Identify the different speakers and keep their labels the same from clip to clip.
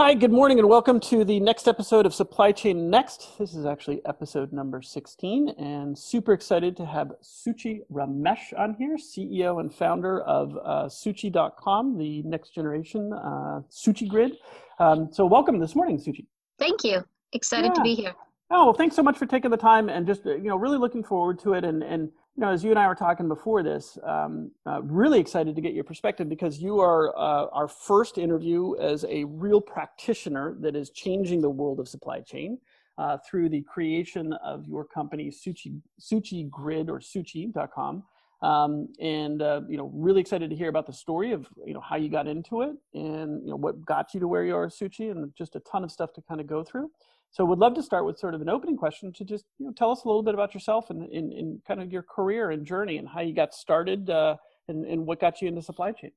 Speaker 1: Hi, good morning, and welcome to the next episode of Supply Chain Next. This is actually episode number 16, and super excited to have Suuchi Ramesh on here, CEO and founder of uh, Suuchi.com, the next generation uh, Suuchi Grid. Um, so, welcome this morning, Suuchi.
Speaker 2: Thank you. Excited yeah. to be here.
Speaker 1: Oh, well, thanks so much for taking the time and just, you know, really looking forward to it. And, and you know, as you and I were talking before this, um, uh, really excited to get your perspective because you are uh, our first interview as a real practitioner that is changing the world of supply chain uh, through the creation of your company, Suuchi, Suuchi Grid or Suuchi.com. Um, and uh, you know, really excited to hear about the story of you know how you got into it and you know what got you to where you are, Suuchi, and just a ton of stuff to kind of go through. So would love to start with sort of an opening question to just you know tell us a little bit about yourself and in, in kind of your career and journey and how you got started uh, and, and what got you into supply chain.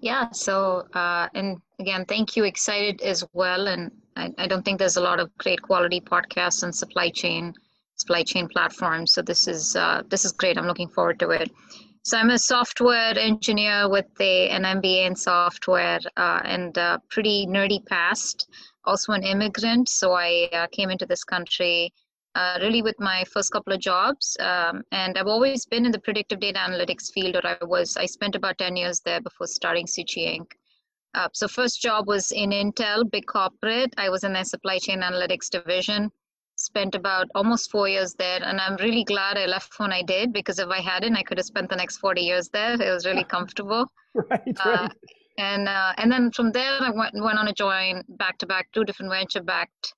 Speaker 2: Yeah. So uh, and again, thank you. Excited as well, and I, I don't think there's a lot of great quality podcasts on supply chain supply chain platforms. So this is uh, this is great. I'm looking forward to it. So I'm a software engineer with a, an MBA in software uh, and pretty nerdy past also an immigrant, so I uh, came into this country uh, really with my first couple of jobs. Um, and I've always been in the predictive data analytics field, or I was, I spent about 10 years there before starting Suuchi Inc. Uh, so first job was in Intel, big corporate. I was in their supply chain analytics division. Spent about almost four years there, and I'm really glad I left when I did because if I hadn't, I could have spent the next 40 years there. It was really comfortable.
Speaker 1: right, right.
Speaker 2: And uh, and then from there I went went on to join back to back two different venture backed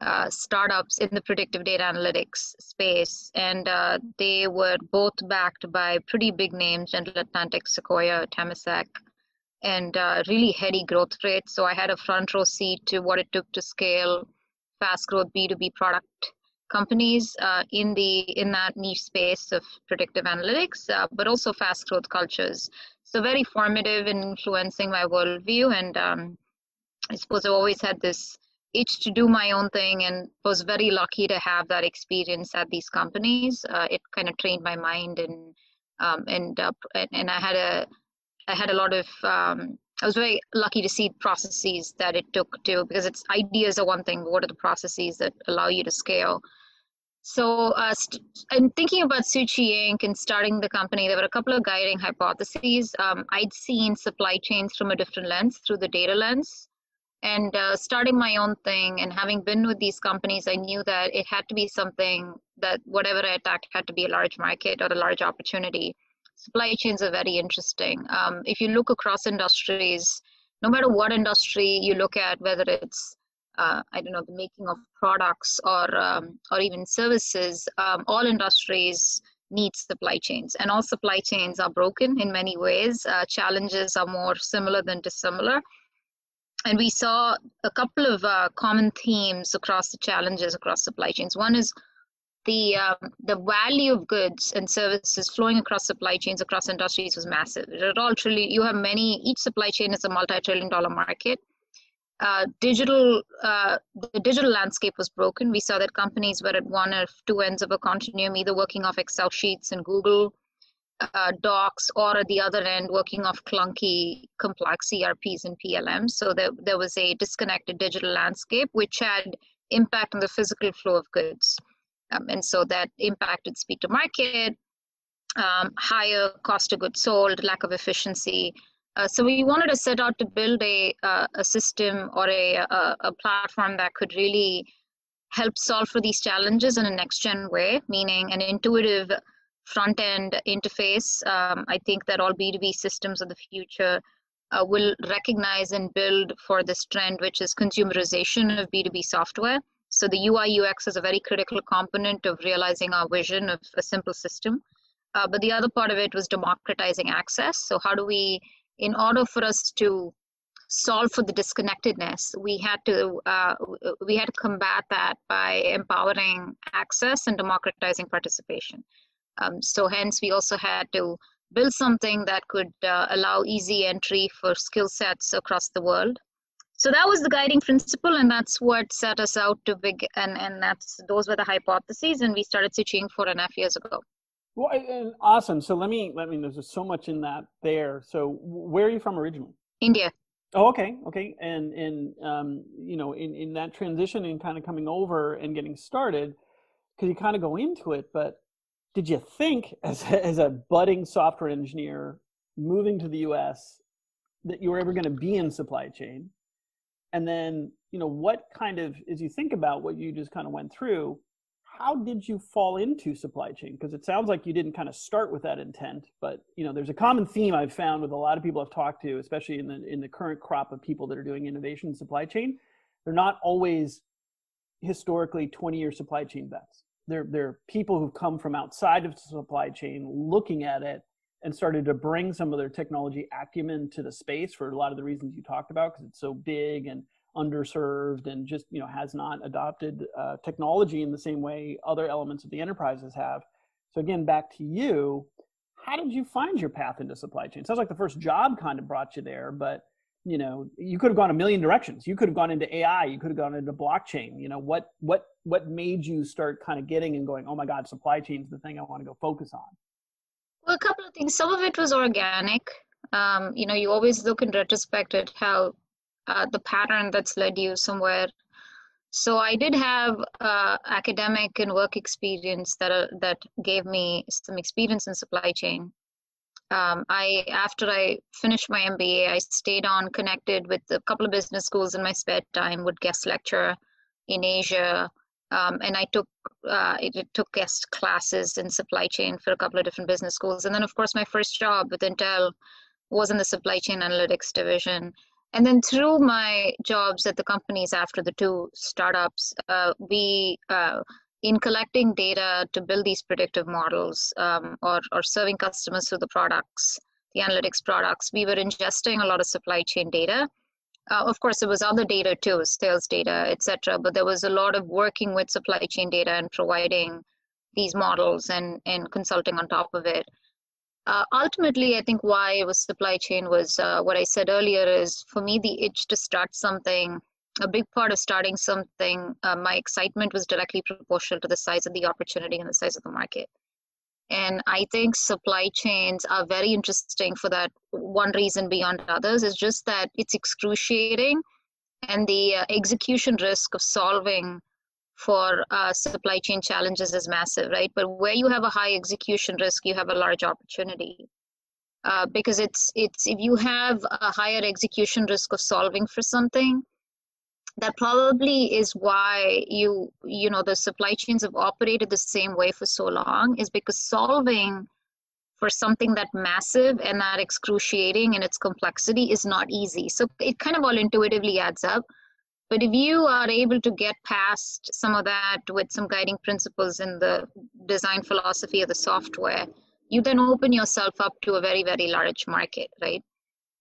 Speaker 2: uh, startups in the predictive data analytics space, and uh, they were both backed by pretty big names: General Atlantic, Sequoia, Temasek, and uh, really heady growth rates. So I had a front row seat to what it took to scale fast growth B two B product companies uh, in the in that niche space of predictive analytics, uh, but also fast growth cultures so very formative in influencing my worldview and um, i suppose i always had this itch to do my own thing and was very lucky to have that experience at these companies. Uh, it kind of trained my mind and um, and uh, and i had a i had a lot of um, i was very lucky to see processes that it took to because it's ideas are one thing but what are the processes that allow you to scale so, uh, st- in thinking about Suuchi Inc. and starting the company, there were a couple of guiding hypotheses. Um, I'd seen supply chains from a different lens, through the data lens. And uh, starting my own thing and having been with these companies, I knew that it had to be something that whatever I attacked had to be a large market or a large opportunity. Supply chains are very interesting. Um, if you look across industries, no matter what industry you look at, whether it's uh, I don't know, the making of products or um, or even services, um, all industries need supply chains, and all supply chains are broken in many ways. Uh, challenges are more similar than dissimilar, and we saw a couple of uh, common themes across the challenges across supply chains. One is the um, the value of goods and services flowing across supply chains across industries was massive. It all truly, you have many. Each supply chain is a multi-trillion dollar market uh, digital uh, the digital landscape was broken. We saw that companies were at one of two ends of a continuum, either working off Excel sheets and Google uh, Docs, or at the other end working off clunky, complex ERPs and PLMs. So there, there was a disconnected digital landscape, which had impact on the physical flow of goods, um, and so that impacted speed to market, um, higher cost of goods sold, lack of efficiency, uh, so we wanted to set out to build a, uh, a system or a, a, a, platform that could really help solve for these challenges in a next gen way, meaning an intuitive front end interface. Um, I think that all B2B systems of the future uh, will recognize and build for this trend, which is consumerization of B2B software. So the UI UX is a very critical component of realizing our vision of a simple system. Uh, but the other part of it was democratizing access. So how do we in order for us to solve for the disconnectedness we had to uh, we had to combat that by empowering access and democratizing participation. Um, so hence we also had to build something that could uh, allow easy entry for skill sets across the world. So that was the guiding principle and that's what set us out to big and and that's those were the hypotheses and we started Suuchi four and a half years ago
Speaker 1: well, and awesome. So let me let me. There's so much in that there. So where are you from originally?
Speaker 2: India.
Speaker 1: Oh, okay, okay, and and um, you know, in in that transition and kind of coming over and getting started, because you kind of go into it, but did you think as a, as a budding software engineer moving to the U.S. that you were ever going to be in supply chain? And then, you know, what kind of, as you think about what you just kind of went through, how did you fall into supply chain? Because it sounds like you didn't kind of start with that intent but you know there's a common theme i've found with a lot of people i've talked to especially in the in the current crop of people that are doing innovation in supply chain they're not always historically 20 year supply chain vets. They're they're people who've come from outside of the supply chain looking at it and started to bring some of their technology acumen to the space for a lot of the reasons you talked about because it's so big and underserved and just you know has not adopted uh, technology in the same way other elements of the enterprises have. So again back to you how did you find your path into supply chain? Sounds like the first job kind of brought you there but you know you could have gone a million directions. You could have gone into ai you could have gone into blockchain. You know what what what made you start kind of getting and going oh my god supply chain is the thing i want to go focus on
Speaker 2: well a couple of things. Some of it was organic. Um, you know you always look in retrospect at how uh, the pattern that's led you somewhere. So I did have uh, academic and work experience that uh, that gave me some experience in supply chain. Um, I after I finished my MBA, I stayed on connected with a couple of business schools in my spare time. Would guest lecture in Asia, um, and I took uh, it, took guest classes in supply chain for a couple of different business schools. And then, of course, my first job with Intel was in the supply chain analytics division and then through my jobs at the companies after the two startups uh, we uh, in collecting data to build these predictive models um, or, or serving customers through the products the analytics products we were ingesting a lot of supply chain data. Uh, of course there was other data too sales data etc but there was a lot of working with supply chain data and providing these models and, and consulting on top of it uh, ultimately, I think why it was supply chain was uh, what I said earlier is for me, the itch to start something, a big part of starting something, uh, my excitement was directly proportional to the size of the opportunity and the size of the market. And I think supply chains are very interesting for that one reason beyond others is just that it's excruciating and the uh, execution risk of solving for uh, supply chain challenges is massive, right? But where you have a high execution risk, you have a large opportunity. Uh, because it's it's if you have a higher execution risk of solving for something, that probably is why you you know the supply chains have operated the same way for so long is because solving for something that massive and that excruciating in its complexity is not easy. So it kind of all intuitively adds up but if you are able to get past some of that with some guiding principles in the design philosophy of the software, you then open yourself up to a very, very large market, right?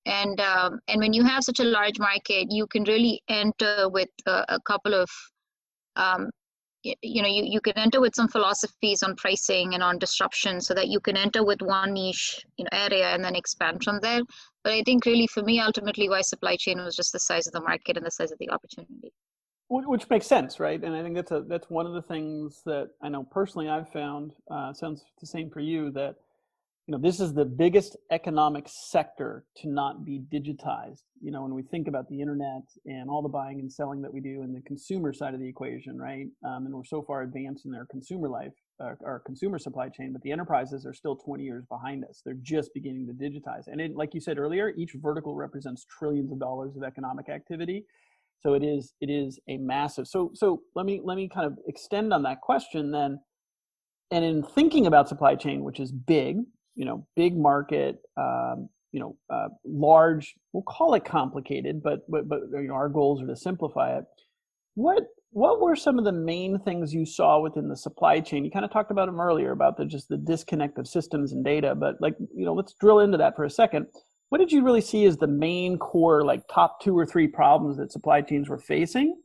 Speaker 2: And um, and when you have such a large market, you can really enter with a, a couple of um, you know you, you can enter with some philosophies on pricing and on disruption so that you can enter with one niche you know area and then expand from there. But i think really for me ultimately why supply chain was just the size of the market and the size of the opportunity.
Speaker 1: Which makes sense right? And i think that's a that's one of the things that i know personally i've found uh, sounds the same for you that you know this is the biggest economic sector to not be digitized you know when we think about the internet and all the buying and selling that we do in the consumer side of the equation right? Um, and we're so far advanced in their consumer life our consumer supply chain but the enterprises are still 20 years behind us. They're just beginning to digitize. And it, like you said earlier each vertical represents trillions of dollars of economic activity. So it is it is a massive so so let me let me kind of extend on that question then. And in thinking about supply chain which is big you know big market um, you know uh, large we'll call it complicated but but but you know our goals are to simplify it. What what were some of the main things you saw within the supply chain? You kind of talked about them earlier about the just the disconnect of systems and data but like you know let's drill into that for a second. What did you really see as the main core like top two or three problems that supply chains were facing?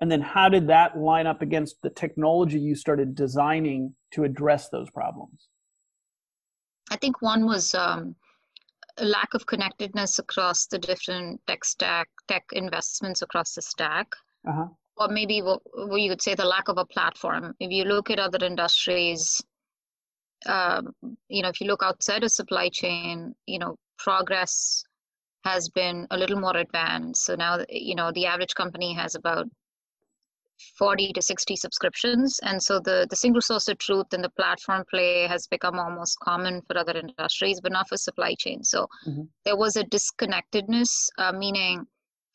Speaker 1: And then how did that line up against the technology you started designing to address those problems
Speaker 2: I think one was um, a lack of connectedness across the different tech stack, tech investments across the stack. Uh-huh. Or maybe what, what you could say the lack of a platform. If you look at other industries, um, you know, if you look outside of supply chain, you know, progress has been a little more advanced. So now, you know, the average company has about 40 to 60 subscriptions. And so the, the single source of truth and the platform play has become almost common for other industries, but not for supply chain. So mm-hmm. there was a disconnectedness, uh, meaning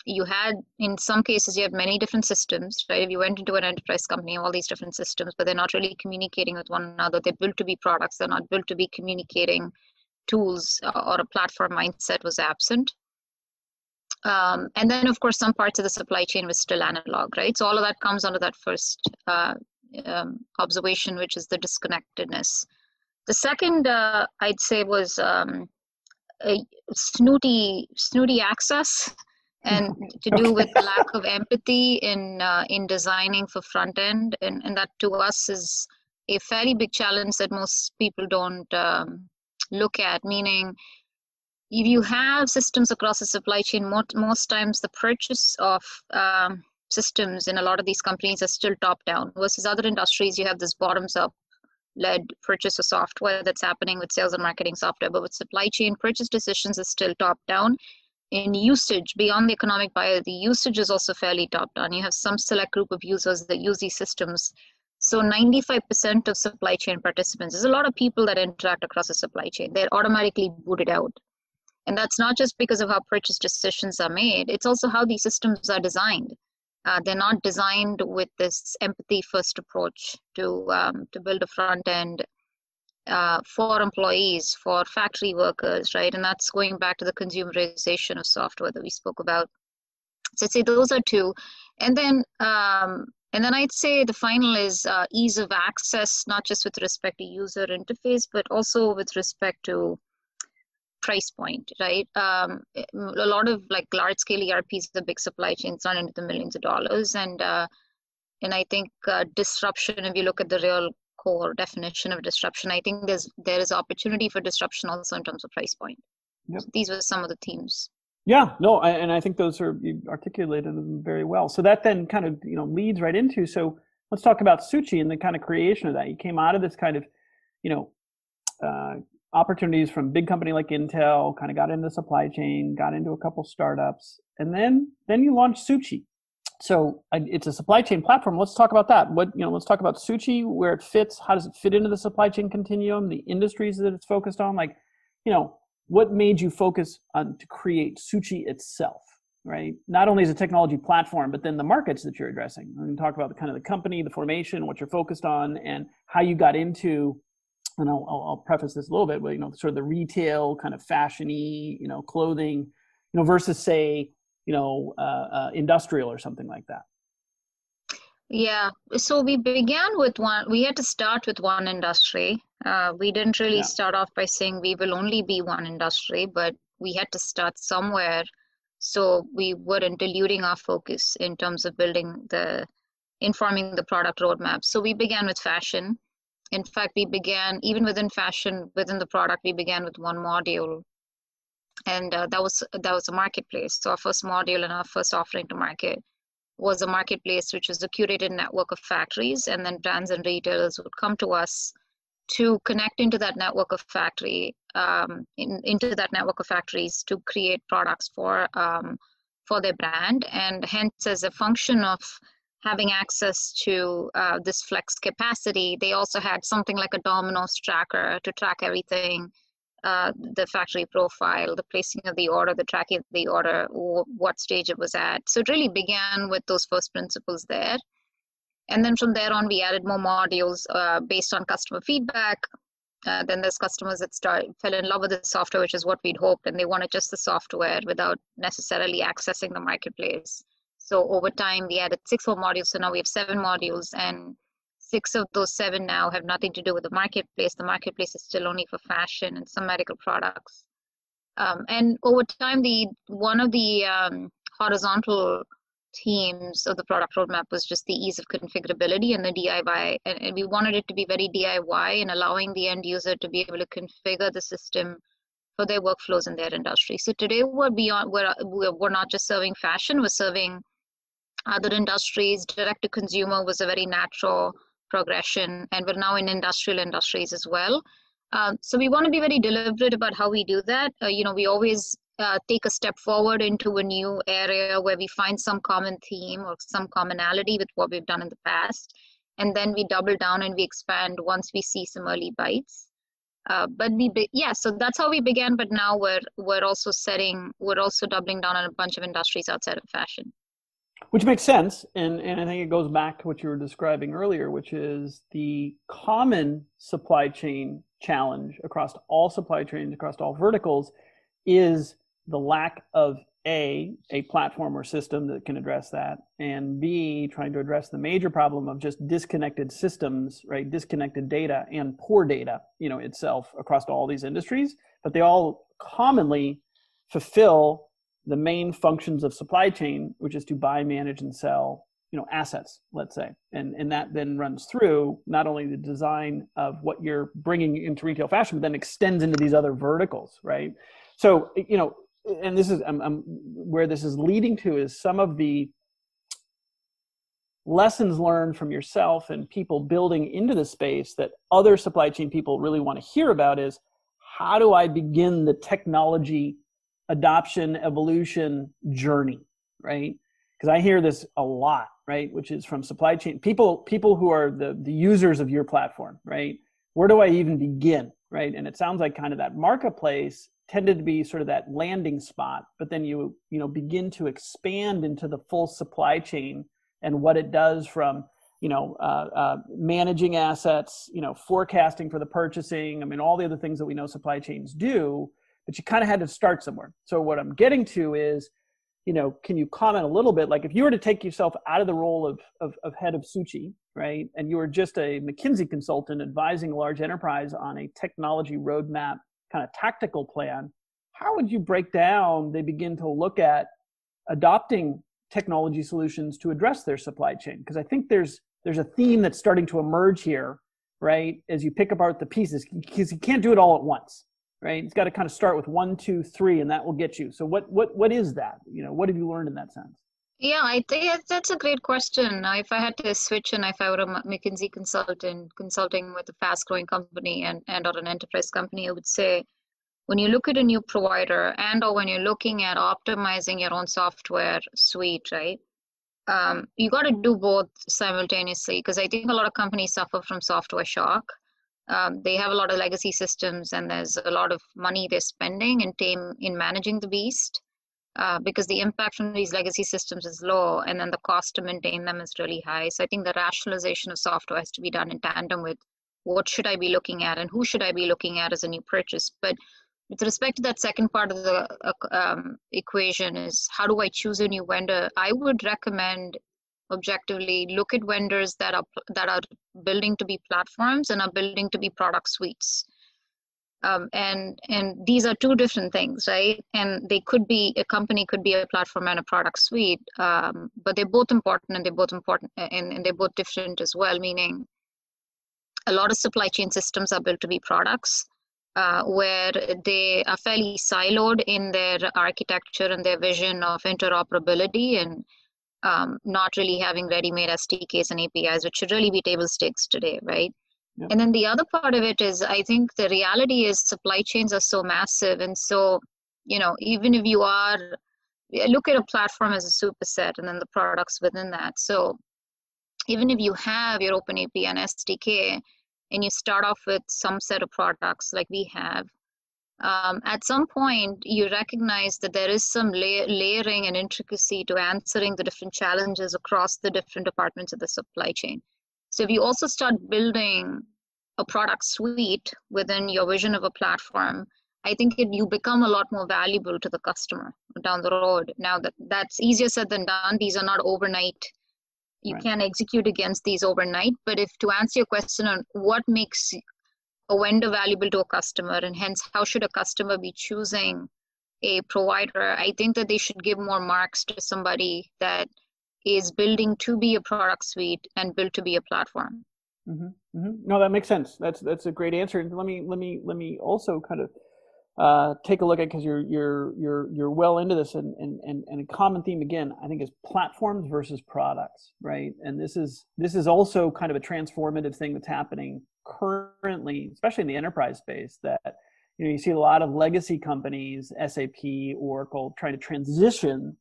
Speaker 2: you had, in some cases, you had many different systems, right? If you went into an enterprise company, all these different systems, but they're not really communicating with one another. They're built to be products, they're not built to be communicating tools uh, or a platform mindset was absent. Um, and then, of course, some parts of the supply chain was still analog, right? So all of that comes under that first uh, um, observation, which is the disconnectedness. The second, uh, I'd say, was um, snooty, snooty access, and to do with lack of empathy in uh, in designing for front end, and, and that to us is a fairly big challenge that most people don't um, look at. Meaning, if you have systems across the supply chain, most, most times the purchase of um, systems in a lot of these companies are still top down versus other industries, you have this bottoms up led purchase of software that's happening with sales and marketing software. But with supply chain, purchase decisions is still top down. In usage, beyond the economic buyer, the usage is also fairly top down. You have some select group of users that use these systems. So 95% of supply chain participants, there's a lot of people that interact across the supply chain. They're automatically booted out and that's not just because of how purchase decisions are made, it's also how these systems are designed. Uh, they're not designed with this empathy first approach to, um, to build a front end uh, for employees, for factory workers, right? And that's going back to the consumerization of software that we spoke about. So I'd say those are two. And then um, and then I'd say the final is uh, ease of access, not just with respect to user interface, but also with respect to price point, right? Um, a lot of like large scale ERPs, the big supply chains run into the millions of dollars, and uh, and I think uh, disruption. If you look at the real core definition of disruption, I think there's there is opportunity for disruption also in terms of price point. Yep. So these were some of the themes.
Speaker 1: Yeah, no, I, and I think those are you articulated them very well. So that then kind of you know leads right into so let's talk about Suuchi and the kind of creation of that. You came out of this kind of you know uh, opportunities from big company like Intel, kind of got into the supply chain, got into a couple startups, and then then you launched Suuchi. So it's a supply chain platform. Let's talk about that. What you know, let's talk about Suuchi, where it fits. How does it fit into the supply chain continuum? The industries that it's focused on. Like, you know, what made you focus on to create Suuchi itself? Right. Not only as a technology platform, but then the markets that you're addressing. And talk about the kind of the company, the formation, what you're focused on, and how you got into and I'll, I'll, preface this a little bit, but you know, sort of the retail kind of fashiony, you know, clothing, you know, versus say, you know, uh, uh, industrial or something like that.
Speaker 2: Yeah, so we began with one. We had to start with one industry. Uh, we didn't really yeah. start off by saying we will only be one industry, but we had to start somewhere, so we weren't diluting our focus in terms of building the, informing the product roadmap. So we began with fashion in fact, we began even within fashion, within the product, we began with one module, and uh, that was that was a marketplace. So our first module and our first offering to market was a marketplace, which was a curated network of factories, and then brands and retailers would come to us to connect into that network of factory, um, in, into that network of factories to create products for um, for their brand, and hence as a function of having access to uh, this flex capacity, they also had something like a Domino's tracker to track everything uh, the factory profile, the placing of the order, the tracking of the order, what stage it was at. So it really began with those first principles there. And then from there on, we added more modules uh, based on customer feedback. Uh, then there's customers that start fell in love with the software, which is what we'd hoped, and they wanted just the software without necessarily accessing the marketplace. So over time, we added six more modules. So now we have seven modules, and six of those seven now have nothing to do with the marketplace. The marketplace is still only for fashion and some medical products. Um, and over time, the one of the um, horizontal themes of the product roadmap was just the ease of configurability and the DIY. And, and we wanted it to be very DIY and allowing the end user to be able to configure the system for their workflows in their industry. So today we're beyond we're we're not just serving fashion, we're serving other industries. Direct to consumer was a very natural progression, and we're now in industrial industries as well. Um, so we want to be very deliberate about how we do that. Uh, you know, we always uh, take a step forward into a new area where we find some common theme or some commonality with what we've done in the past and then we double down and we expand once we see some early bites uh, but we be- yeah so that's how we began but now we're we're also setting we're also doubling down on a bunch of industries outside of fashion
Speaker 1: which makes sense and and i think it goes back to what you were describing earlier which is the common supply chain challenge across all supply chains across all verticals is the lack of a a platform or system that can address that and b trying to address the major problem of just disconnected systems right? Disconnected data and poor data you know itself across all these industries but they all commonly fulfill the main functions of supply chain which is to buy manage and sell you know assets let's say. And and that then runs through not only the design of what you're bringing into retail fashion but then extends into these other verticals right? So you know and this is um, um, where this is leading to is some of the lessons learned from yourself and people building into the space that other supply chain people really want to hear about is how do i begin the technology adoption evolution journey right? Because i hear this a lot right? Which is from supply chain people people who are the the users of your platform right? Where do i even begin right? And it sounds like kind of that marketplace tended to be sort of that landing spot but then you you know begin to expand into the full supply chain and what it does from you know uh, uh, managing assets you know forecasting for the purchasing. I mean all the other things that we know supply chains do but you kind of had to start somewhere so what i'm getting to is you know can you comment a little bit like if you were to take yourself out of the role of, of, of head of suuchi right and you were just a mckinsey consultant advising a large enterprise on a technology roadmap kind of tactical plan, how would you break down they begin to look at adopting technology solutions to address their supply chain? Because I think there's there's a theme that's starting to emerge here, right? As you pick apart the pieces, because you can't do it all at once, right? It's got to kind of start with one, two, three, and that will get you. So what what what is that? You know, what have you learned in that sense?
Speaker 2: Yeah, I think that's a great question. Now, if I had to switch and if I were a McKinsey consultant consulting with a fast growing company and, and or an enterprise company, I would say when you look at a new provider and or when you're looking at optimizing your own software suite, right? Um, you got to do both simultaneously because I think a lot of companies suffer from software shock. Um, they have a lot of legacy systems and there's a lot of money they're spending in, team, in managing the beast uh, because the impact from these legacy systems is low and then the cost to maintain them is really high. So I think the rationalization of software has to be done in tandem with what should I be looking at and who should I be looking at as a new purchase. But with respect to that second part of the uh, um, equation is how do I choose a new vendor? I would recommend objectively look at vendors that are that are building to be platforms and are building to be product suites. Um, and and these are two different things right? And they could be a company could be a platform and a product suite um, but they're both important and they're both important and, and they're both different as well meaning a lot of supply chain systems are built to be products uh, where they are fairly siloed in their architecture and their vision of interoperability and um, not really having ready-made SDKs and APIs, which should really be table stakes today, right? And then the other part of it is, I think the reality is supply chains are so massive. And so, you know, even if you are, look at a platform as a superset and then the products within that. So even if you have your Open API and SDK and you start off with some set of products like we have, um, at some point you recognize that there is some la- layering and intricacy to answering the different challenges across the different departments of the supply chain. So if you also start building a product suite within your vision of a platform, I think it, you become a lot more valuable to the customer down the road. Now that that's easier said than done. These are not overnight. You right. can't execute against these overnight. But if to answer your question on what makes a vendor valuable to a customer, and hence how should a customer be choosing a provider, I think that they should give more marks to somebody that is building to be a product suite and built to be a platform.
Speaker 1: Mm-hmm, mm-hmm. No, that makes sense. That's that's a great answer. Let me let me let me also kind of uh, take a look at because you're you're you're you're well into this and, and and and a common theme again I think is platforms versus products, right? And this is this is also kind of a transformative thing that's happening currently, especially in the enterprise space. That you know you see a lot of legacy companies sap oracle trying to transition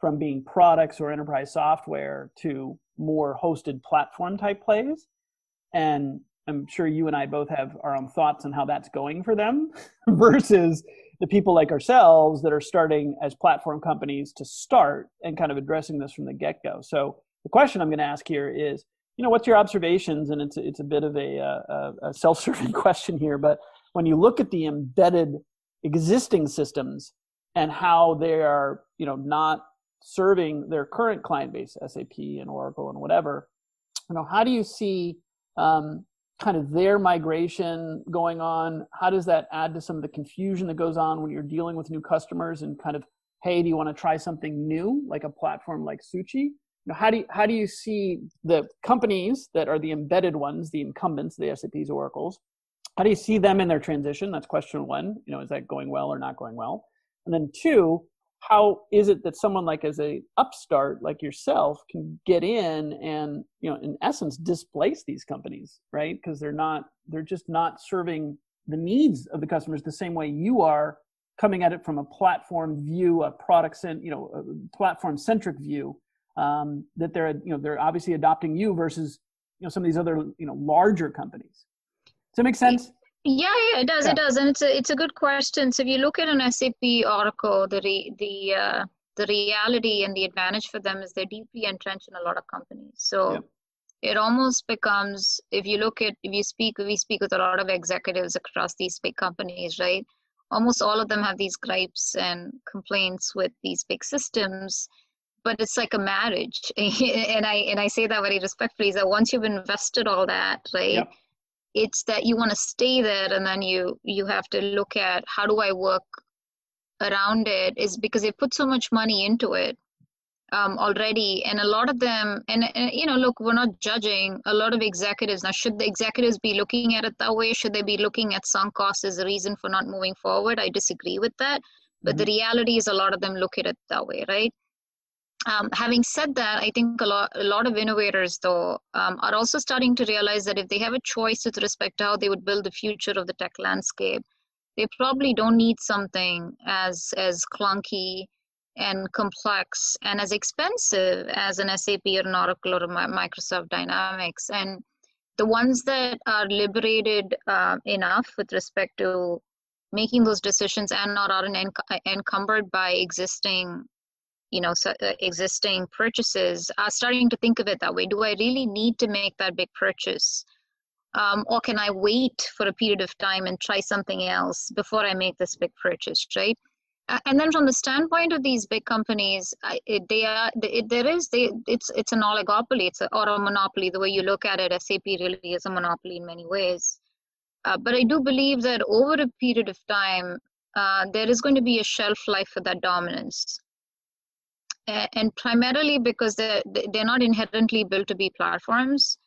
Speaker 1: from being products or enterprise software to more hosted platform type plays and i'm sure you and i both have our own thoughts on how that's going for them versus the people like ourselves that are starting as platform companies to start and kind of addressing this from the get-go so the question i'm going to ask here is you know what's your observations? And it's it's a bit of a, a, a self-serving question here but when you look at the embedded existing systems and how they are you know not serving their current client base sap and oracle and whatever you know how do you see um, kind of their migration going on? How does that add to some of the confusion that goes on when you're dealing with new customers and kind of hey do you want to try something new like a platform like suuchi know, how do you, how do you see the companies that are the embedded ones the incumbents the saps oracles how do you see them in their transition? That's question one. You know is that going well or not going well? And then two how is it that someone like as a upstart like yourself can get in and you know in essence displace these companies right? Because they're not they're just not serving the needs of the customers the same way you are coming at it from a platform view a product cent you know a platform centric view um, that they're you know they're obviously adopting you versus you know some of these other you know larger companies does that make sense
Speaker 2: yeah, yeah, it does. Yeah. It does, and it's a it's a good question. So if you look at an SAP Oracle, the re, the uh, the reality and the advantage for them is they're deeply entrenched in a lot of companies. So yeah. it almost becomes if you look at if you speak we speak with a lot of executives across these big companies, right? Almost all of them have these gripes and complaints with these big systems but it's like a marriage. And i and i say that very respectfully is that once you've invested all that right yep it's that you want to stay there and then you you have to look at how do i work around it is because they put so much money into it um, already. And a lot of them and, and, you know look we're not judging a lot of executives. Now should the executives be looking at it that way? Should they be looking at sunk costs as a reason for not moving forward? I disagree with that. But mm-hmm. the reality is a lot of them look at it that way right um, having said that, I think a lot, a lot of innovators, though, um, are also starting to realize that if they have a choice with respect to how they would build the future of the tech landscape, they probably don't need something as as clunky and complex and as expensive as an SAP or an Oracle or a Microsoft Dynamics. And the ones that are liberated uh, enough with respect to making those decisions and not are encumbered by existing you know so, uh, existing purchases are starting to think of it that way. Do i really need to make that big purchase? Um, or can i wait for a period of time and try something else before i make this big purchase right? Uh, and then from the standpoint of these big companies it, they are it, there is they it's it's an oligopoly. It's a, or a monopoly. The way you look at it sap really is a monopoly in many ways. Uh, but i do believe that over a period of time uh, there is going to be a shelf life for that dominance and primarily because they're, they're not inherently built to be platforms.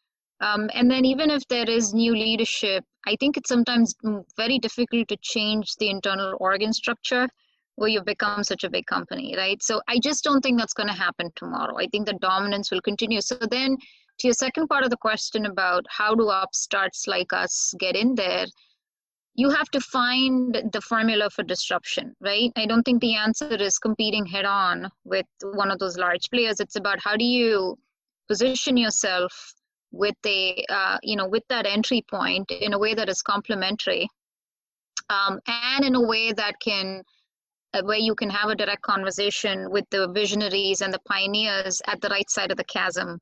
Speaker 2: Um, and then even if there is new leadership, I think it's sometimes very difficult to change the internal organ structure where you've become such a big company, right? So I just don't think that's going to happen tomorrow. I think the dominance will continue. So then to your second part of the question about how do upstarts like us get in there, you have to find the formula for disruption, right? I don't think the answer is competing head on with one of those large players. It's about how do you position yourself with a uh, you know with that entry point in a way that is complementary um, and in a way that can uh, where you can have a direct conversation with the visionaries and the pioneers at the right side of the chasm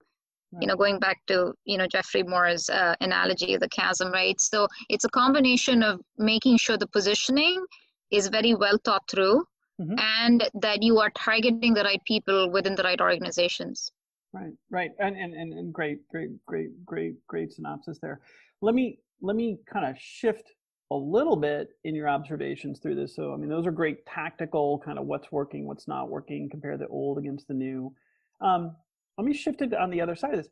Speaker 2: you know going back to you know geoffrey moore's uh, analogy of the chasm right? So it's a combination of making sure the positioning is very well thought through mm-hmm. and that you are targeting the right people within the right organizations.
Speaker 1: Right right. And and, and, and great great great great great synopsis there. Let me let me kind of shift a little bit in your observations through this. So i mean those are great tactical kind of what's working what's not working compare the old against the new. Um, let me shift it on the other side of this.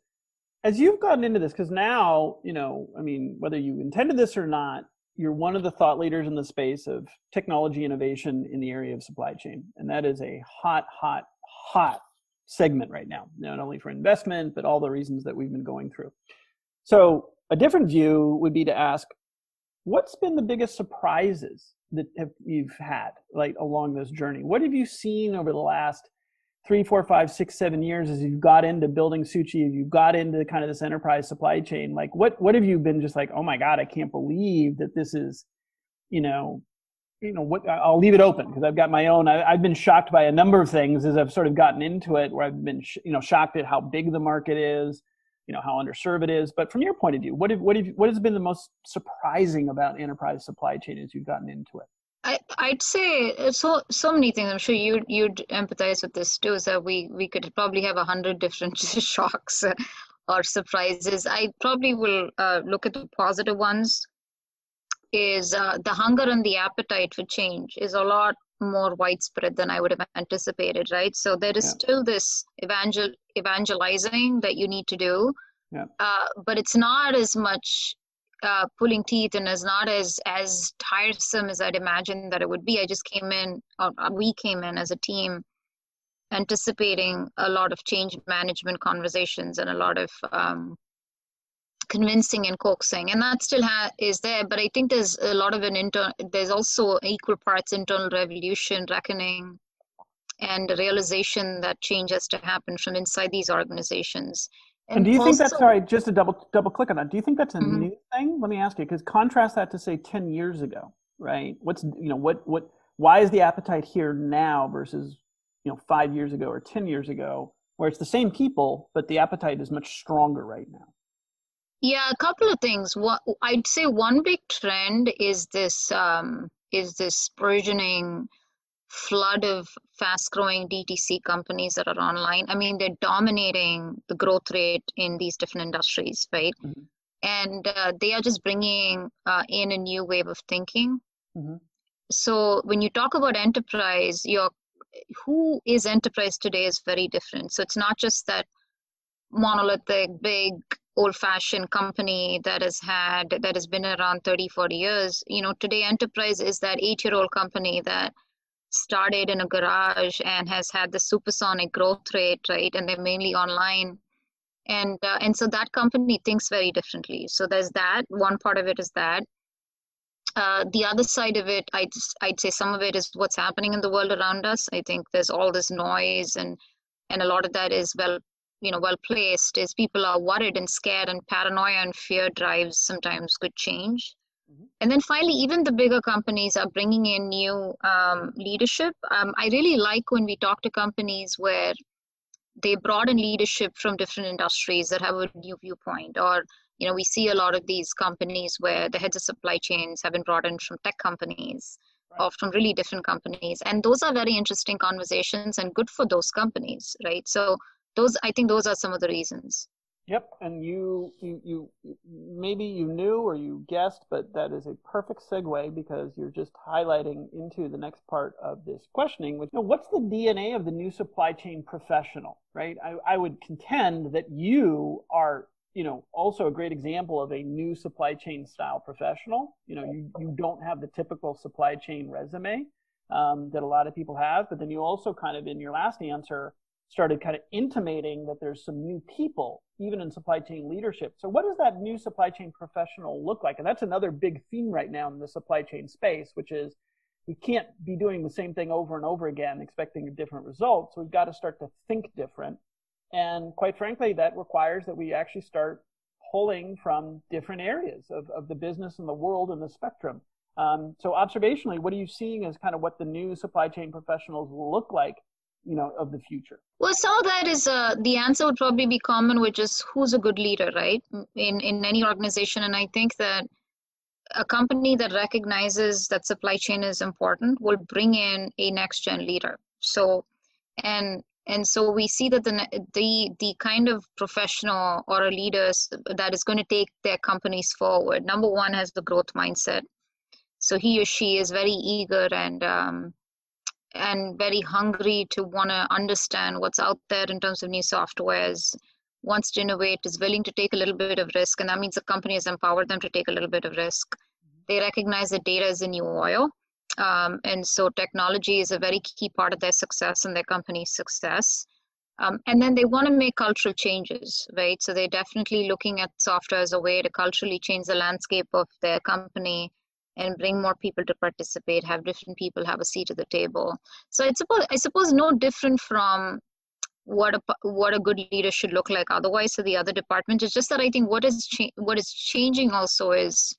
Speaker 1: As you've gotten into this, because now, you know, I mean, whether you intended this or not, you're one of the thought leaders in the space of technology innovation in the area of supply chain. And that is a hot, hot, hot segment right now, not only for investment, but all the reasons that we've been going through. So, a different view would be to ask what's been the biggest surprises that have, you've had like along this journey? What have you seen over the last three, four, five, six, seven years as you've got into building Suuchi, you've got into kind of this enterprise supply chain? Like, what what have you been just like? Oh my God, I can't believe that this is, you know, you know what i'll leave it open because i've got my own I, have been shocked by a number of things as i've sort of gotten into it where i've been you know shocked at how big the market is you know how underserved it is but from your point of view what have, what have, what has been the most surprising about enterprise supply chain as you've gotten into it
Speaker 2: I, I'd say uh, so so many things. I'm sure you you'd empathize with this too. So we we could probably have a hundred different shocks or surprises. I probably will uh, look at the positive ones is uh, the hunger and the appetite for change is a lot more widespread than I would have anticipated, right? So there is yeah. still this evangel evangelizing that you need to do, yeah. uh, but it's not as much uh, pulling teeth and is not as as tiresome as I'd imagined that it would be. I just came in, uh, we came in as a team, anticipating a lot of change management conversations and a lot of um, convincing and coaxing and that still ha- is there but i think there's a lot of an internal there's also equal parts internal revolution reckoning and realization that change has to happen from inside these organizations
Speaker 1: and, and do you also, think that's sorry just to double double click on that do you think that's a mm-hmm. new thing let me ask you because contrast that to say 10 years ago right what's you know what what why is the appetite here now versus you know five years ago or 10 years ago where it's the same people but the appetite is much stronger right now
Speaker 2: yeah, a couple of things. What I'd say one big trend is this um, is this burgeoning flood of fast-growing DTC companies that are online. I mean, they're dominating the growth rate in these different industries, right? Mm-hmm. And uh, they are just bringing uh, in a new wave of thinking. Mm-hmm. So when you talk about enterprise, your who is enterprise today is very different. So it's not just that monolithic, big old fashioned company that has had that has been around 30 40 years you know today enterprise is that eight year old company that started in a garage and has had the supersonic growth rate right? And they're mainly online. And uh, and so that company thinks very differently. So there's that. One part of it is that. Uh, the other side of it I'd, I'd say some of it is what's happening in the world around us. I think there's all this noise and and a lot of that is well you know well placed is people are worried and scared and paranoia and fear drives sometimes good change. And then finally even the bigger companies are bringing in new um, leadership. Um, i really like when we talk to companies where they broaden leadership from different industries that have a new viewpoint or you know we see a lot of these companies where the heads of supply chains have been brought in from tech companies right. or from really different companies. And those are very interesting conversations and good for those companies right? So those i think those are some of the reasons
Speaker 1: yep and you you you maybe you knew or you guessed but that is a perfect segue because you're just highlighting into the next part of this questioning which you know, what's the dna of the new supply chain professional right? I, I would contend that you are you know also a great example of a new supply chain style professional. You know you, you don't have the typical supply chain resume um, that a lot of people have but then you also kind of in your last answer started kind of intimating that there's some new people, even in supply chain leadership. So, what does that new supply chain professional look like? And that's another big theme right now in the supply chain space, which is we can't be doing the same thing over and over again, expecting a different result. So, we've got to start to think different. And quite frankly, that requires that we actually start pulling from different areas of, of the business and the world and the spectrum. Um, so, observationally, what are you seeing as kind of what the new supply chain professionals look like you know of the future.
Speaker 2: Well some of that is uh, the answer would probably be common which is who's a good leader right? In in any organization. And i think that a company that recognizes that supply chain is important will bring in a next gen leader. So and and so we see that the the the kind of professional or a leader that is going to take their companies forward. Number one has the growth mindset. So he or she is very eager and um, and very hungry to want to understand what's out there in terms of new softwares. Wants to innovate is willing to take a little bit of risk and that means the company has empowered them to take a little bit of risk. They recognize that data is a new oil um, and so technology is a very key part of their success and their company's success. Um, and then they want to make cultural changes right? So they're definitely looking at software as a way to culturally change the landscape of their company and bring more people to participate have different people have a seat at the table. So it's suppose i suppose no different from what a what a good leader should look like otherwise for the other department. It's just that i think what is cha- what is changing also is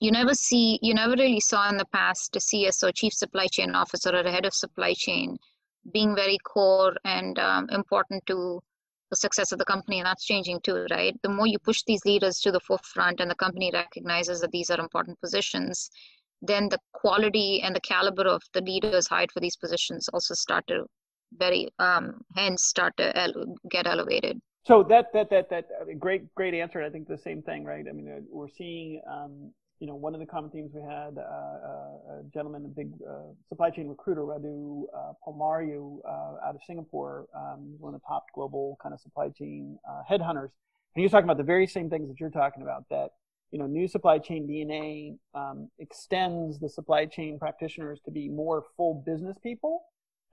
Speaker 2: you never see you never really saw in the past a CSO chief supply chain officer or a head of supply chain being very core and um, important to the success of the company and that's changing too right? The more you push these leaders to the forefront and the company recognizes that these are important positions then the quality and the caliber of the leaders hired for these positions also start to very um, hence start to ele- get elevated.
Speaker 1: So that that that that great great answer. I think the same thing right? I mean uh, we're seeing um, you know, one of the common themes we had, uh, uh, a gentleman, a big uh, supply chain recruiter, Radu uh, Palamariu, uh, out of Singapore, um, one of the top global kind of supply chain uh, headhunters. And he was talking about the very same things that you're talking about, that, you know, new supply chain DNA um, extends the supply chain practitioners to be more full business people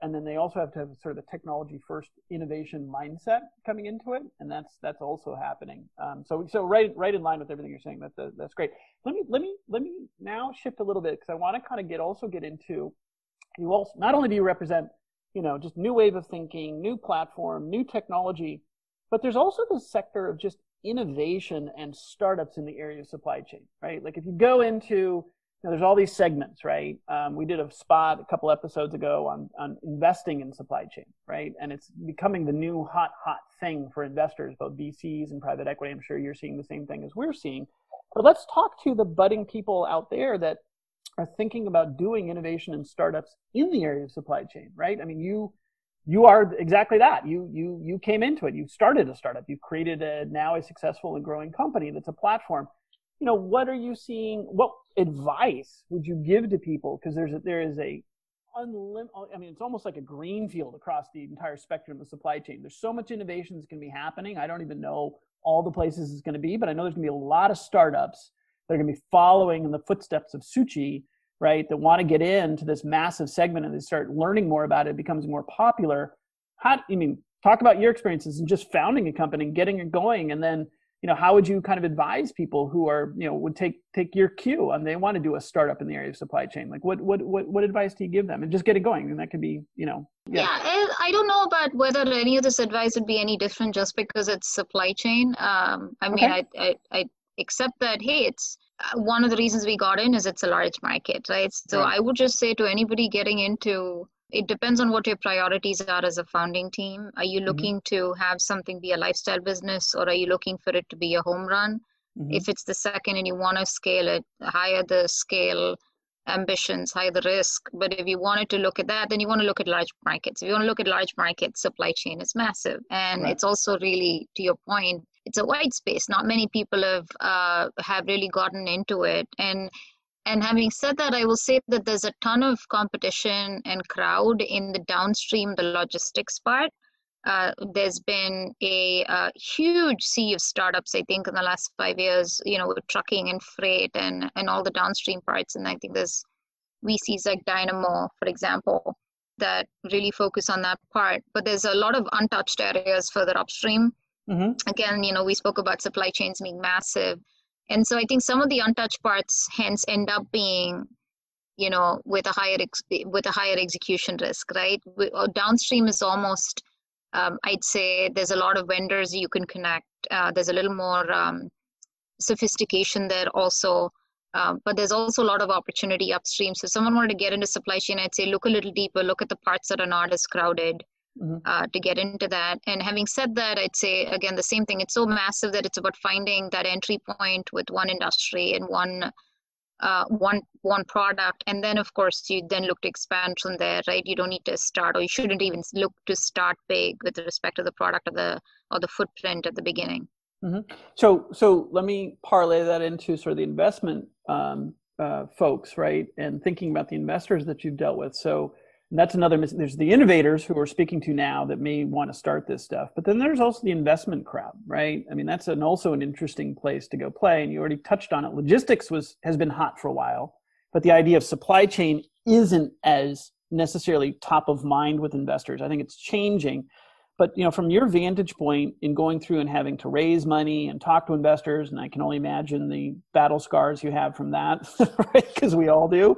Speaker 1: and then they also have to have sort of a technology first innovation mindset coming into it. And that's that's also happening. Um, so so right right in line with everything you're saying that, that that's great. Let me let me let me now shift a little bit because i want to kind of get also get into you also not only do you represent you know just new wave of thinking new platform new technology but there's also this sector of just innovation and startups in the area of supply chain right? Like if you go into know, there's all these segments, right? Um, we did a spot a couple episodes ago on, on investing in supply chain, right? And it's becoming the new hot, hot thing for investors, both VCs and private equity. I'm sure you're seeing the same thing as we're seeing. But let's talk to the budding people out there that are thinking about doing innovation and startups in the area of supply chain, right? I mean, you you are exactly that. You you you came into it. You started a startup. You created a now a successful and growing company that's a platform you know, what are you seeing? What advice would you give to people? Because there's a, there is a unlimited. I mean, it's almost like a green field across the entire spectrum of the supply chain. There's so much innovation that's going to be happening. I don't even know all the places it's going to be, but I know there's going to be a lot of startups that are going to be following in the footsteps of Suuchi, right? That want to get into this massive segment and they start learning more about it. it becomes more popular. How? I mean, talk about your experiences and just founding a company and getting it going, and then you know how would you kind of advise people who are you know would take take your cue and they want to do a startup in the area of supply chain like what what what, what advice do you give them and just get it going and that could be you know
Speaker 2: yeah. yeah i don't know about whether any of this advice would be any different just because it's supply chain um i mean okay. I, I i accept that hey it's uh, one of the reasons we got in is it's a large market right so right. i would just say to anybody getting into it depends on what your priorities are as a founding team. Are you mm-hmm. looking mm-hmm. to have something be a lifestyle business or are you looking for it to be a home run? Mm-hmm. If it's the second and you want to scale it, higher the scale ambitions, higher the risk. But if you wanted to look at that, then you want to look at large markets. If you want to look at large markets, supply chain is massive. And right. it's also really, to your point, it's a white space. Not many people have uh, have really gotten into it. And and having said that, I will say that there's a ton of competition and crowd in the downstream, the logistics part. Uh, there's been a, a, huge sea of startups, I think, in the last five years, you know, with trucking and freight and, and all the downstream parts. And I think there's VCs like Dynamo, for example, that really focus on that part. But there's a lot of untouched areas further upstream. Mm-hmm. Again, you know, we spoke about supply chains being massive and so i think some of the untouched parts hence end up being you know with a higher ex- with a higher execution risk right? Uh, downstream is almost um, i'd say there's a lot of vendors you can connect uh, there's a little more um, sophistication there also um, but there's also a lot of opportunity upstream. So if someone wanted to get into supply chain i'd say look a little deeper look at the parts that are not as crowded mm-hmm. uh, to get into that. And having said that, I'd say again the same thing. It's so massive that it's about finding that entry point with one industry and one uh, one one product, and then of course you then look to expand from there, right? You don't need to start, or you shouldn't even look to start big with respect to the product or the or the footprint at the beginning.
Speaker 1: Mm-hmm. So so let me parlay that into sort of the investment um, uh, folks, right? And thinking about the investors that you've dealt with. So and that's another, there's the innovators who we're speaking to now that may want to start this stuff. But then there's also the investment crowd, right? I mean, that's an, also an interesting place to go play. And you already touched on it. Logistics was, has been hot for a while, but the idea of supply chain isn't as necessarily top of mind with investors. I think it's changing. but you know from your vantage point in going through and having to raise money and talk to investors and i can only imagine the battle scars you have from that right because we all do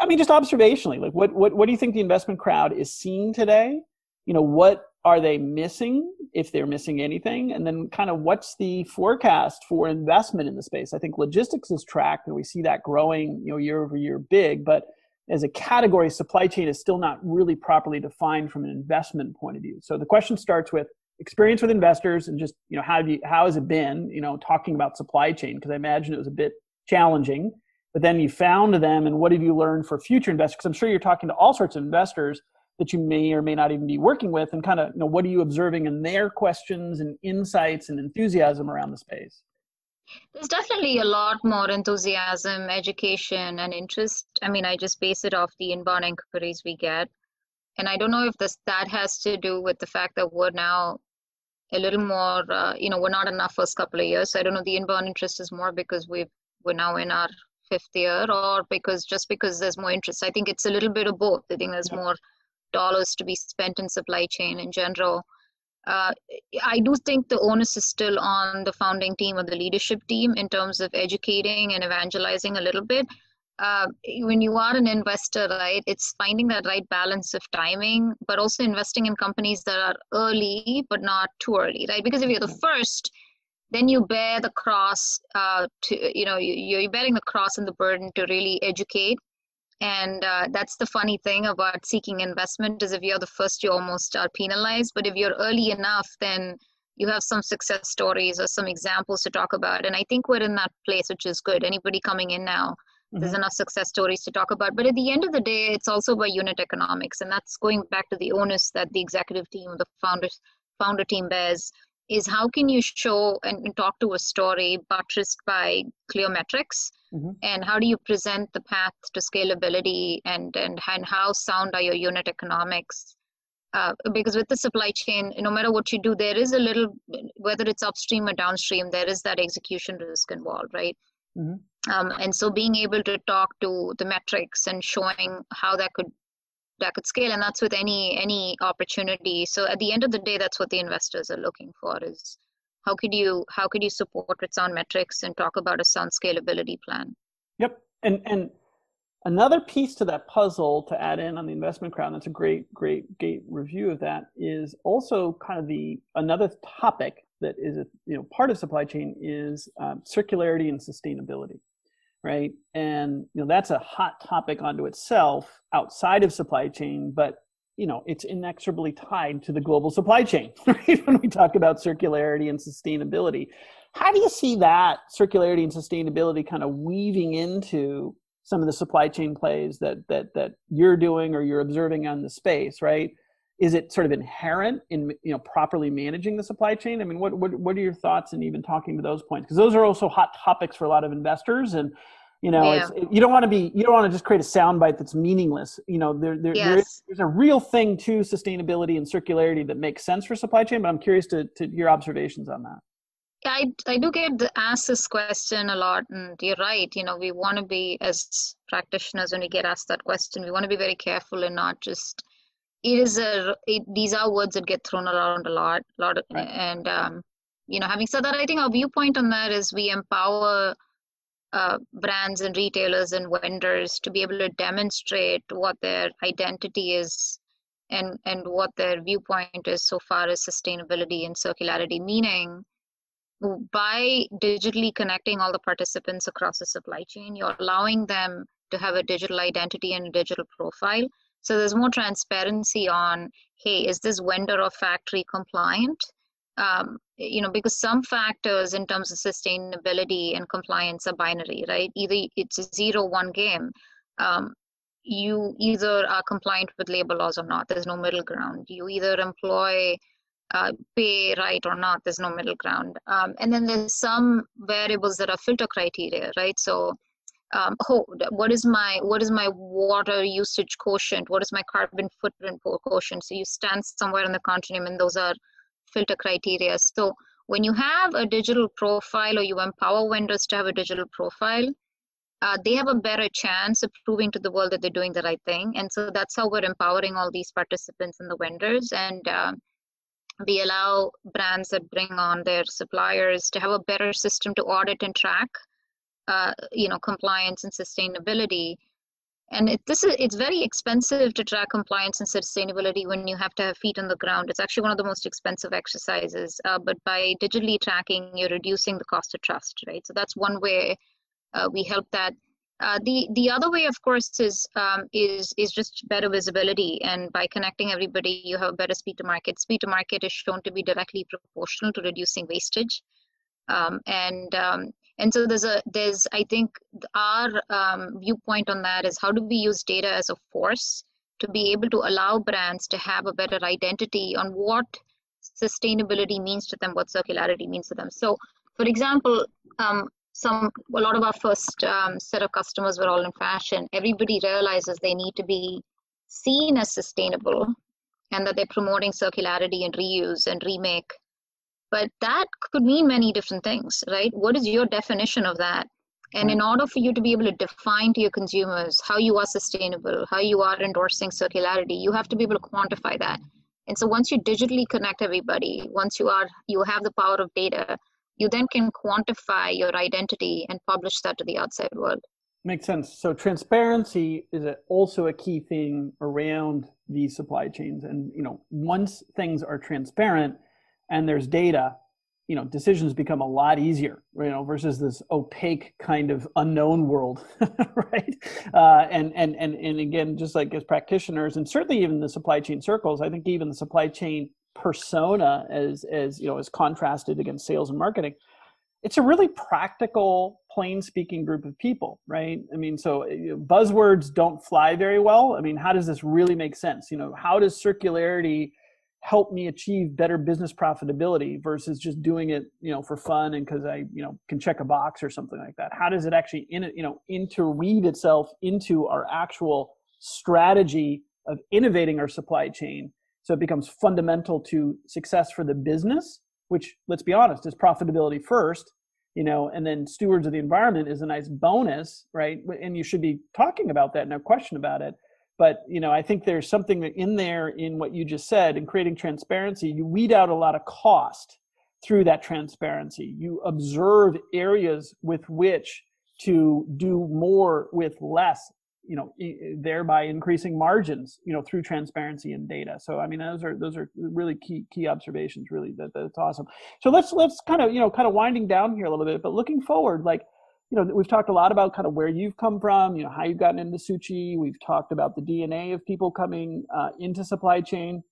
Speaker 1: i mean just observationally like what, what what do you think the investment crowd is seeing today you know what are they missing if they're missing anything and then kind of what's the forecast for investment in the space i think logistics is tracked and we see that growing you know year over year big but as a category, supply chain is still not really properly defined from an investment point of view. So the question starts with experience with investors and just you know how do you, how has it been you know talking about supply chain because I imagine it was a bit challenging. But then you found them, and what have you learned for future investors? Because I'm sure you're talking to all sorts of investors that you may or may not even be working with, and kind of you know what are you observing in their questions and insights and enthusiasm around the space.
Speaker 2: There's definitely a lot more enthusiasm, education, and interest. I mean, I just base it off the inbound inquiries we get. And I don't know if this that has to do with the fact that we're now a little more, uh, you know, we're not in enough first couple of years. So I don't know. The inbound interest is more because we've we're now in our fifth year, or because just because there's more interest. I think it's a little bit of both. I think there's more dollars to be spent in supply chain in general uh, I do think the onus is still on the founding team or the leadership team in terms of educating and evangelizing a little bit. Uh, when you are an investor, right, it's finding that right balance of timing, but also investing in companies that are early but not too early, right? Because if you're the first, then you bear the cross uh, to, you know, you, you're bearing the cross and the burden to really educate. And uh, that's the funny thing about seeking investment is if you're the first you almost are penalized. But if you're early enough then you have some success stories or some examples to talk about. And i think we're in that place which is good. Anybody coming in now mm-hmm. there's enough success stories to talk about. But at the end of the day it's also about unit economics. And that's going back to the onus that the executive team the founders founder team bears is how can you show and, and talk to a story buttressed by clear metrics mm-hmm. and how do you present the path to scalability and, and, and how sound are your unit economics uh, because with the supply chain no matter what you do there is a little whether it's upstream or downstream there is that execution risk involved right mm-hmm. um, and so being able to talk to the metrics and showing how that could that could scale and that's with any any opportunity. So at the end of the day that's what the investors are looking for is how could you how could you support with sound metrics and talk about a sound scalability plan?
Speaker 1: Yep. And and another piece to that puzzle to add in on the investment crowd that's a great great great review of that is also kind of the another topic that is a you know part of supply chain is um, circularity and sustainability right? And you know that's a hot topic unto itself outside of supply chain, but you know it's inexorably tied to the global supply chain, right? when we talk about circularity and sustainability, how do you see that circularity and sustainability kind of weaving into some of the supply chain plays that that that you're doing or you're observing on the space, right? Is it sort of inherent in you know properly managing the supply chain? I mean, what what what are your thoughts in even talking to those points? Because those are also hot topics for a lot of investors, and you know yeah. it, you don't want to be you don't want to just create a soundbite that's meaningless you know there, there, yes. there is, there's a real thing to sustainability and circularity that makes sense for supply chain but i'm curious to, to your observations on that
Speaker 2: I, I do get asked this question a lot and you're right you know we want to be as practitioners when we get asked that question we want to be very careful and not just it is a it, these are words that get thrown around a lot a lot of, right. and um, you know having said that i think our viewpoint on that is we empower uh, brands and retailers and vendors to be able to demonstrate what their identity is and and what their viewpoint is so far as sustainability and circularity meaning by digitally connecting all the participants across the supply chain you're allowing them to have a digital identity and a digital profile. So there's more transparency on hey is this vendor or factory compliant um, you know because some factors in terms of sustainability and compliance are binary right? Either it's a zero one game um, you either are compliant with labor laws or not there's no middle ground. You either employ uh, pay right or not there's no middle ground. Um, and then there's some variables that are filter criteria right? So um, oh, what is my what is my water usage quotient? What is my carbon footprint quotient? So you stand somewhere in the continuum and those are filter criteria. So when you have a digital profile or you empower vendors to have a digital profile, uh, they have a better chance of proving to the world that they're doing the right thing. And so that's how we're empowering all these participants and the vendors. And uh, we allow brands that bring on their suppliers to have a better system to audit and track uh, you know compliance and sustainability and it, this is it's very expensive to track compliance and sustainability when you have to have feet on the ground. It's actually one of the most expensive exercises uh, but by digitally tracking you're reducing the cost of trust right? So that's one way uh, we help that. Uh, the the other way of course is um, is is just better visibility. And by connecting everybody you have a better speed to market. Speed to market is shown to be directly proportional to reducing wastage. Um, and um, and so there's a there's i think our um, viewpoint on that is how do we use data as a force to be able to allow brands to have a better identity on what sustainability means to them what circularity means to them. So for example um, some a lot of our first um, set of customers were all in fashion. Everybody realizes they need to be seen as sustainable and that they're promoting circularity and reuse and remake but that could mean many different things right? What is your definition of that? And in order for you to be able to define to your consumers how you are sustainable how you are endorsing circularity you have to be able to quantify that. And so once you digitally connect everybody once you are you have the power of data you then can quantify your identity and publish that to the outside world.
Speaker 1: Makes sense. So transparency is also a key thing around these supply chains. And you know once things are transparent and there's data, you know, decisions become a lot easier, you know, versus this opaque kind of unknown world, right? Uh, and and and and again, just like as practitioners, and certainly even the supply chain circles, I think even the supply chain persona, as as you know, as contrasted against sales and marketing, it's a really practical, plain speaking group of people, right? I mean, so buzzwords don't fly very well. I mean, how does this really make sense? You know, how does circularity help me achieve better business profitability versus just doing it you know for fun and because i you know can check a box or something like that? How does it actually in you know interweave itself into our actual strategy of innovating our supply chain so it becomes fundamental to success for the business which let's be honest is profitability first you know and then stewards of the environment is a nice bonus right? And you should be talking about that no question about it but you know i think there's something in there in what you just said in creating transparency you weed out a lot of cost through that transparency. You observe areas with which to do more with less you know thereby increasing margins you know through transparency and data. So i mean those are those are really key key observations really that, that's awesome. So let's let's kind of you know kind of winding down here a little bit but looking forward like you know, we've talked a lot about kind of where you've come from, you know, how you've gotten into Suuchi. We've talked about the DNA of people coming uh, into supply chain.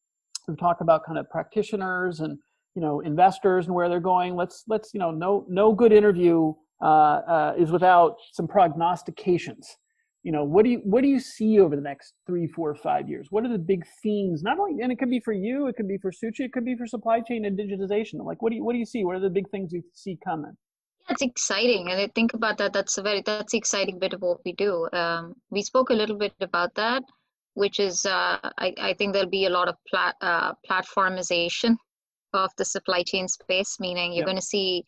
Speaker 1: We've talked about kind of practitioners and you know investors and where they're going. Let's let's you know no no good interview uh, uh, is without some prognostications. You know, what do you what do you see over the next three, four, five years? What are the big themes? Not only and it could be for you, it could be for Suuchi, it could be for supply chain and digitization. Like, what do you what do you see? What are the big things you see coming?
Speaker 2: That's exciting, and I think about that. That's a very that's the exciting bit of what we do. Um, we spoke a little bit about that, which is uh, I, I think there'll be a lot of plat, uh, platformization of the supply chain space. Meaning you're going to see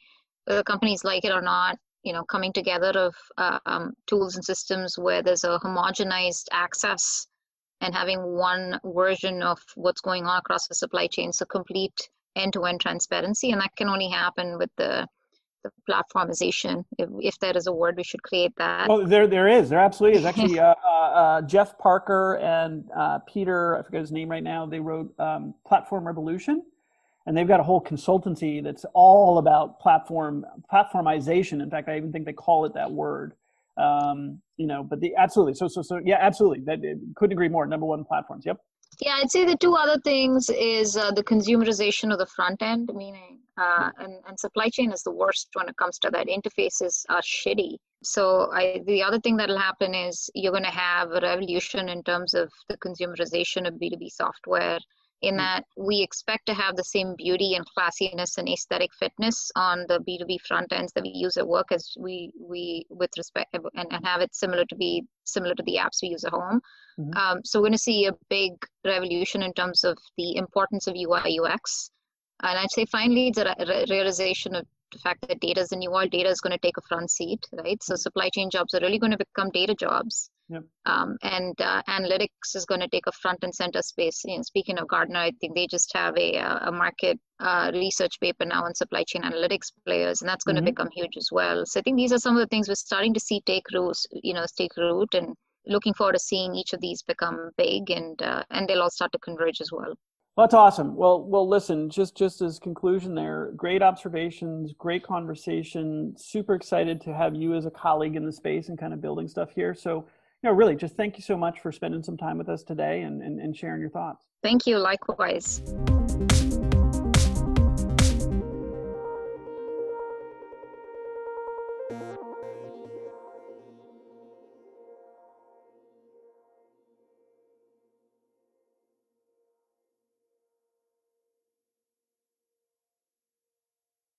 Speaker 2: whether companies like it or not, you know, coming together of uh, um, tools and systems where there's a homogenized access and having one version of what's going on across the supply chain. So complete end-to-end transparency, and that can only happen with the the platformization. If, if there is a word we should create that.
Speaker 1: Well there there is. There absolutely is. Actually uh, uh, uh, Geoff Parker and uh, peter i forget his name right now they wrote um, platform revolution. And they've got a whole consultancy that's all about platform platformization. In fact i even think they call it that word. Um, you know but the absolutely. So so so yeah absolutely. That couldn't agree more. Number one platforms. Yep.
Speaker 2: Yeah i'd say the two other things is uh, the consumerization of the front end meaning uh, and, and supply chain is the worst when it comes to that. Interfaces are shitty. So I, the other thing that'll happen is you're going to have a revolution in terms of the consumerization of B2B software in hmm. that we expect to have the same beauty and classiness and aesthetic fitness on the B2B front ends that we use at work as we we with respect and, and have it similar to be similar to the apps we use at home. Mm-hmm. Um, so we're going to see a big revolution in terms of the importance of UI UX and I'd say finally, it's a re- realization of the fact that data is the new world. Data is going to take a front seat, right? So supply chain jobs are really going to become data jobs.
Speaker 1: Yep.
Speaker 2: Um, and uh, analytics is going to take a front and center space. You know, speaking of Gartner, I think they just have a a market uh, research paper now on supply chain analytics players, and that's going to mm-hmm. become huge as well. So I think these are some of the things we're starting to see take root, you know, take root, and looking forward to seeing each of these become big, and uh, and they'll all start to converge as well.
Speaker 1: Well, that's awesome. Well, well, listen, just just as conclusion there, great observations, great conversation. Super excited to have you as a colleague in the space and kind of building stuff here. So, you know, really, just thank you so much for spending some time with us today and, and, and sharing your thoughts.
Speaker 2: Thank you. Likewise.